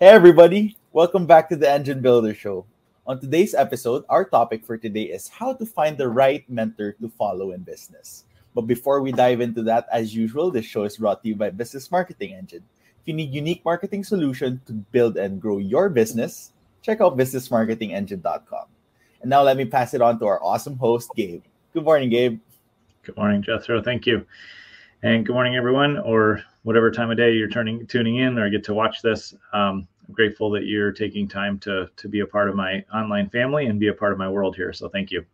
Hey, everybody. Welcome back to the Engine Builder Show. On today's episode, our topic for today is how to find the right mentor to follow in business. But before we dive into that, as usual, this show is brought to you by Business Marketing Engine. If you need unique marketing solution to build and grow your business, check out businessmarketingengine.com. And now let me pass it on to our awesome host, Gabe. Good morning, Gabe. Good morning, Jethro. Thank you. And good morning, everyone, or whatever time of day you're turning tuning in or get to watch this. Um, I'm grateful that you're taking time to to be a part of my online family and be a part of my world here. So thank you.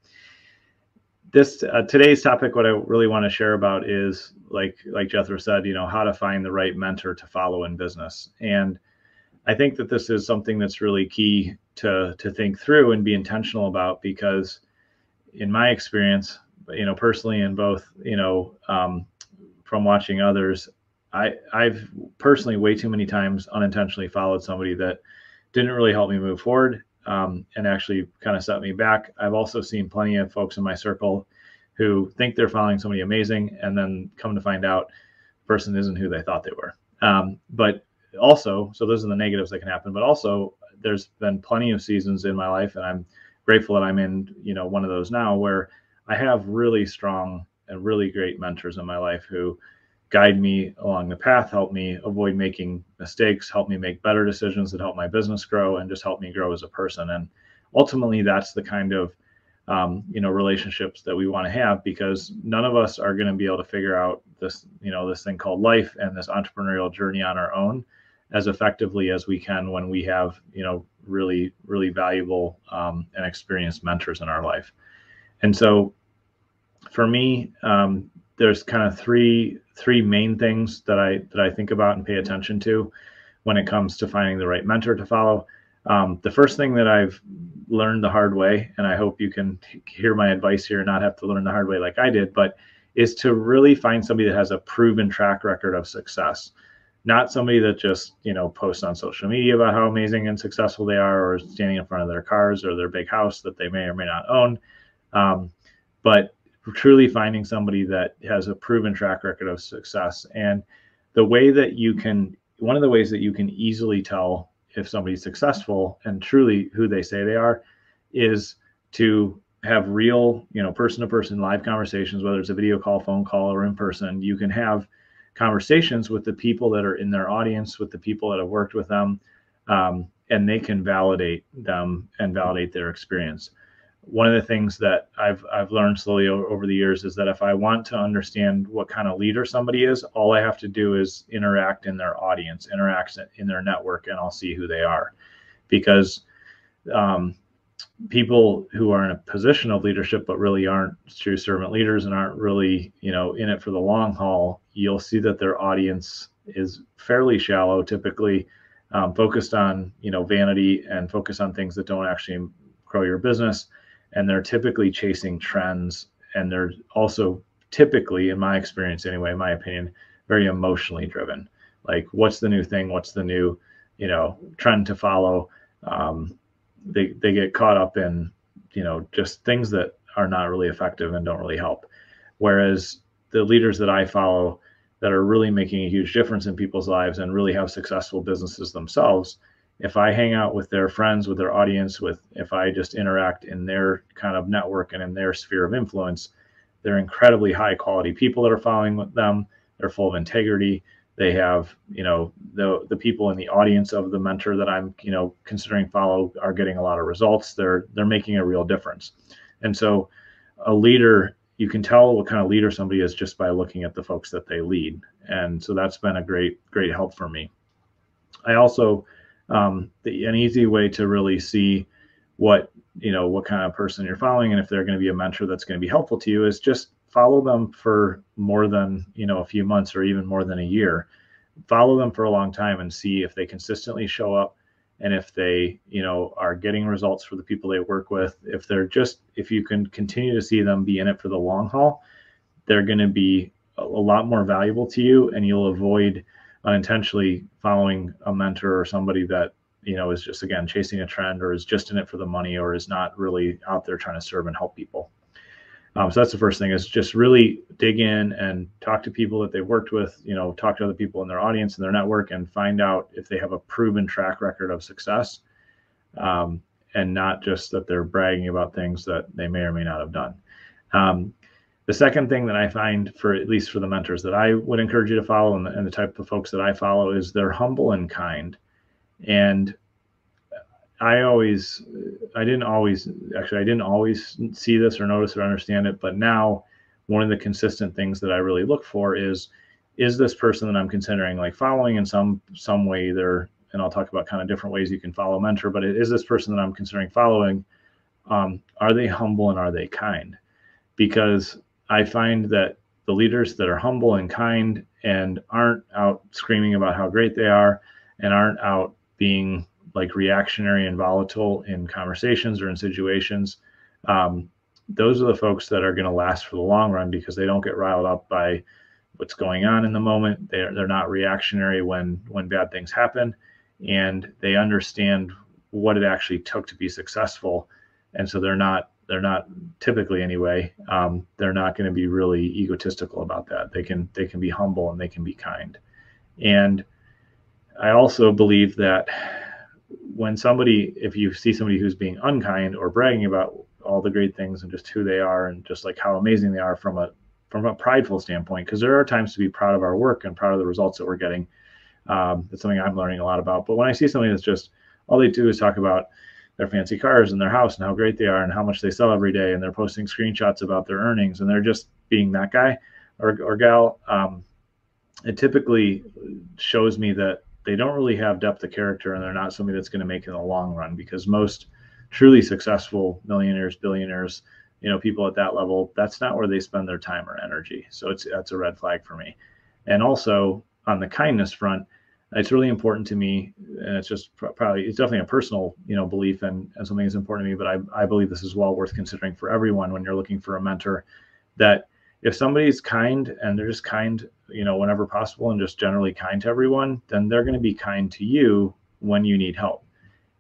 This uh, today's topic, what I really want to share about is like like Jethro said, you know, how to find the right mentor to follow in business. And I think that this is something that's really key to to think through and be intentional about because, in my experience, you know, personally in both, you know, um, from watching others, I I've personally way too many times unintentionally followed somebody that didn't really help me move forward um, and actually kind of set me back. I've also seen plenty of folks in my circle who think they're following somebody amazing and then come to find out the person isn't who they thought they were. Um, but also, so those are the negatives that can happen. But also, there's been plenty of seasons in my life, and I'm grateful that I'm in you know one of those now where I have really strong and really great mentors in my life who guide me along the path, help me avoid making mistakes, help me make better decisions that help my business grow, and just help me grow as a person. And ultimately, that's the kind of um, you know relationships that we want to have because none of us are going to be able to figure out this you know this thing called life and this entrepreneurial journey on our own as effectively as we can when we have you know really really valuable um, and experienced mentors in our life and so for me, um, there's kind of three three main things that I that I think about and pay attention to when it comes to finding the right mentor to follow. Um, the first thing that I've learned the hard way, and I hope you can hear my advice here, and not have to learn the hard way like I did, but is to really find somebody that has a proven track record of success not somebody that just you know posts on social media about how amazing and successful they are or standing in front of their cars or their big house that they may or may not own um, but truly finding somebody that has a proven track record of success. And the way that you can, one of the ways that you can easily tell if somebody's successful and truly who they say they are is to have real, you know, person to person live conversations, whether it's a video call, phone call, or in person. You can have conversations with the people that are in their audience, with the people that have worked with them, um, and they can validate them and validate their experience one of the things that I've I've learned slowly over the years is that if I want to understand what kind of leader somebody is, all I have to do is interact in their audience, interact in their network, and I'll see who they are. Because um, people who are in a position of leadership but really aren't true servant leaders and aren't really you know in it for the long haul, you'll see that their audience is fairly shallow, typically um, focused on you know vanity and focus on things that don't actually grow your business and they're typically chasing trends and they're also typically in my experience anyway in my opinion very emotionally driven. Like what's the new thing? What's the new you know trend to follow? Um, they they get caught up in you know just things that are not really effective and don't really help. Whereas the leaders that i follow that are really making a huge difference in people's lives and really have successful businesses themselves if I hang out with their friends, with their audience, with if I just interact in their kind of network and in their sphere of influence, they're incredibly high quality people that are following them. They're full of integrity. They have, you know, the the people in the audience of the mentor that I'm, you know, considering follow are getting a lot of results. They're they're making a real difference. And so a leader, you can tell what kind of leader somebody is just by looking at the folks that they lead. And so that's been a great, great help for me. I also um, the, an easy way to really see what you know what kind of person you're following and if they're going to be a mentor that's going to be helpful to you is just follow them for more than you know a few months or even more than a year. Follow them for a long time and see if they consistently show up and if they you know are getting results for the people they work with. If they're just if you can continue to see them be in it for the long haul they're going to be a, a lot more valuable to you and you'll avoid unintentionally following a mentor or somebody that you know is just again chasing a trend or is just in it for the money or is not really out there trying to serve and help people Um, so that's the first thing is just really dig in and talk to people that they've worked with, you know, talk to other people in their audience and their network and find out if they have a proven track record of success. Um, and not just that they're bragging about things that they may or may not have done. Um, the second thing that I find for at least for the mentors that I would encourage you to follow and the, and the type of folks that I follow is they're humble and kind. And I always, I didn't always, actually, I didn't always see this or notice or understand it. But now, one of the consistent things that I really look for is, is this person that I'm considering like following in some some way, either, and I'll talk about kind of different ways you can follow a mentor. But is this person that I'm considering following? Um, are they humble and are they kind? Because I find that the leaders that are humble and kind and aren't out screaming about how great they are and aren't out being like reactionary and volatile in conversations or in situations, um, those are the folks that are going to last for the long run because they don't get riled up by what's going on in the moment. They're they're not reactionary when when bad things happen, and they understand what it actually took to be successful, and so they're not they're not typically anyway um, they're not going to be really egotistical about that. They can they can be humble and they can be kind. And i also believe that when somebody if you see somebody who's being unkind or bragging about all the great things and just who they are and just like how amazing they are from a from a prideful standpoint because there are times to be proud of our work and proud of the results that we're getting. Um, that's something i'm learning a lot about. But when i see something that's just all they do is talk about their fancy cars and their house and how great they are and how much they sell every day. And they're posting screenshots about their earnings and they're just being that guy or, or gal. Um, it typically shows me that they don't really have depth of character and they're not somebody that's going to make it in the long run because most truly successful millionaires billionaires you know people at that level that's not where they spend their time or energy. So it's that's a red flag for me. And also on the kindness front it's really important to me and it's just probably it's definitely a personal you know belief and, and something that's important to me but I, I believe this is well worth considering for everyone when you're looking for a mentor that if somebody's kind and they're just kind you know whenever possible and just generally kind to everyone then they're going to be kind to you when you need help.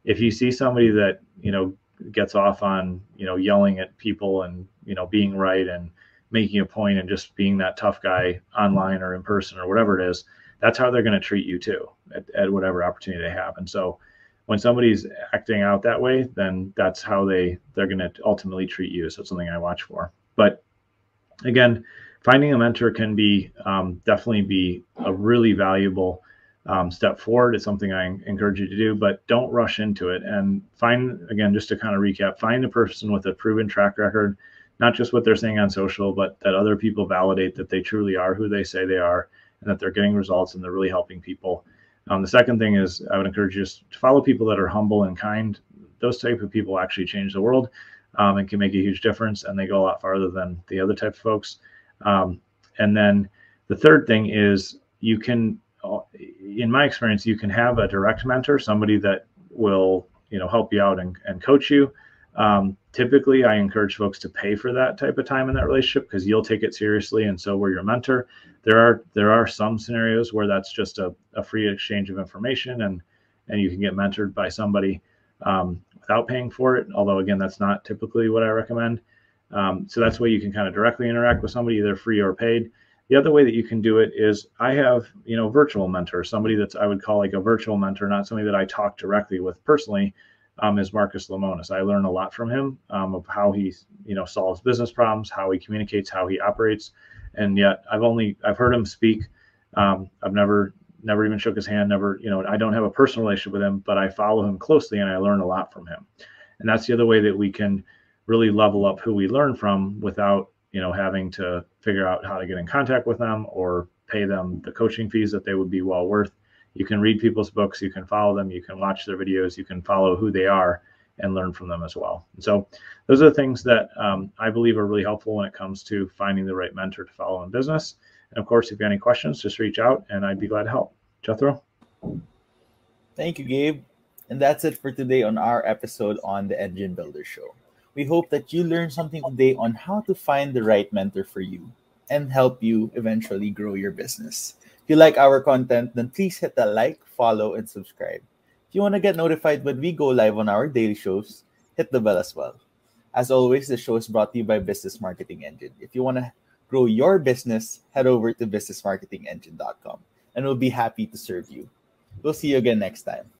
If you see somebody that you know gets off on you know yelling at people and you know being right and making a point and just being that tough guy online or in person or whatever it is that's how they're going to treat you too at, at whatever opportunity they have. And so when somebody's acting out that way, then that's how they they're going to ultimately treat you. So it's something I watch for. But again, finding a mentor can be um, definitely be a really valuable um, step forward. It's something I encourage you to do, but don't rush into it. And find again, just to kind of recap, find a person with a proven track record, not just what they're saying on social, but that other people validate that they truly are who they say they are and that they're getting results and they're really helping people. Um, the second thing is I would encourage you to follow people that are humble and kind. Those type of people actually change the world um, and can make a huge difference, and they go a lot farther than the other type of folks. Um, and then the third thing is you can, in my experience, you can have a direct mentor, somebody that will you know help you out and, and coach you. Um, typically, I encourage folks to pay for that type of time in that relationship because you'll take it seriously, and so will your mentor. There are there are some scenarios where that's just a, a free exchange of information and and you can get mentored by somebody um, without paying for it although again that's not typically what i recommend. Um, so that's where you can kind of directly interact with somebody either free or paid. The other way that you can do it is i have you know virtual mentor somebody that's i would call like a virtual mentor not somebody that i talk directly with personally um, is marcus lemonis i learn a lot from him um, of how he you know solves business problems how he communicates how he operates and yet I've only I've heard him speak. Um, I've never never even shook his hand. Never, you know, I don't have a personal relationship with him, but I follow him closely and I learn a lot from him. And that's the other way that we can really level up who we learn from without you know having to figure out how to get in contact with them or pay them the coaching fees that they would be well worth. You can read people's books, you can follow them, you can watch their videos, you can follow who they are and learn from them as well. And so those are the things that um, I believe are really helpful when it comes to finding the right mentor to follow in business. And of course, if you have any questions, just reach out and I'd be glad to help. Jethro? Thank you, Gabe. And that's it for today on our episode on the Engine Builder Show. We hope that you learned something today on how to find the right mentor for you and help you eventually grow your business. If you like our content, then please hit the like, follow, and subscribe. If you want to get notified when we go live on our daily shows, hit the bell as well. As always, the show is brought to you by Business Marketing Engine. If you want to grow your business, head over to businessmarketingengine.com and we'll be happy to serve you. We'll see you again next time.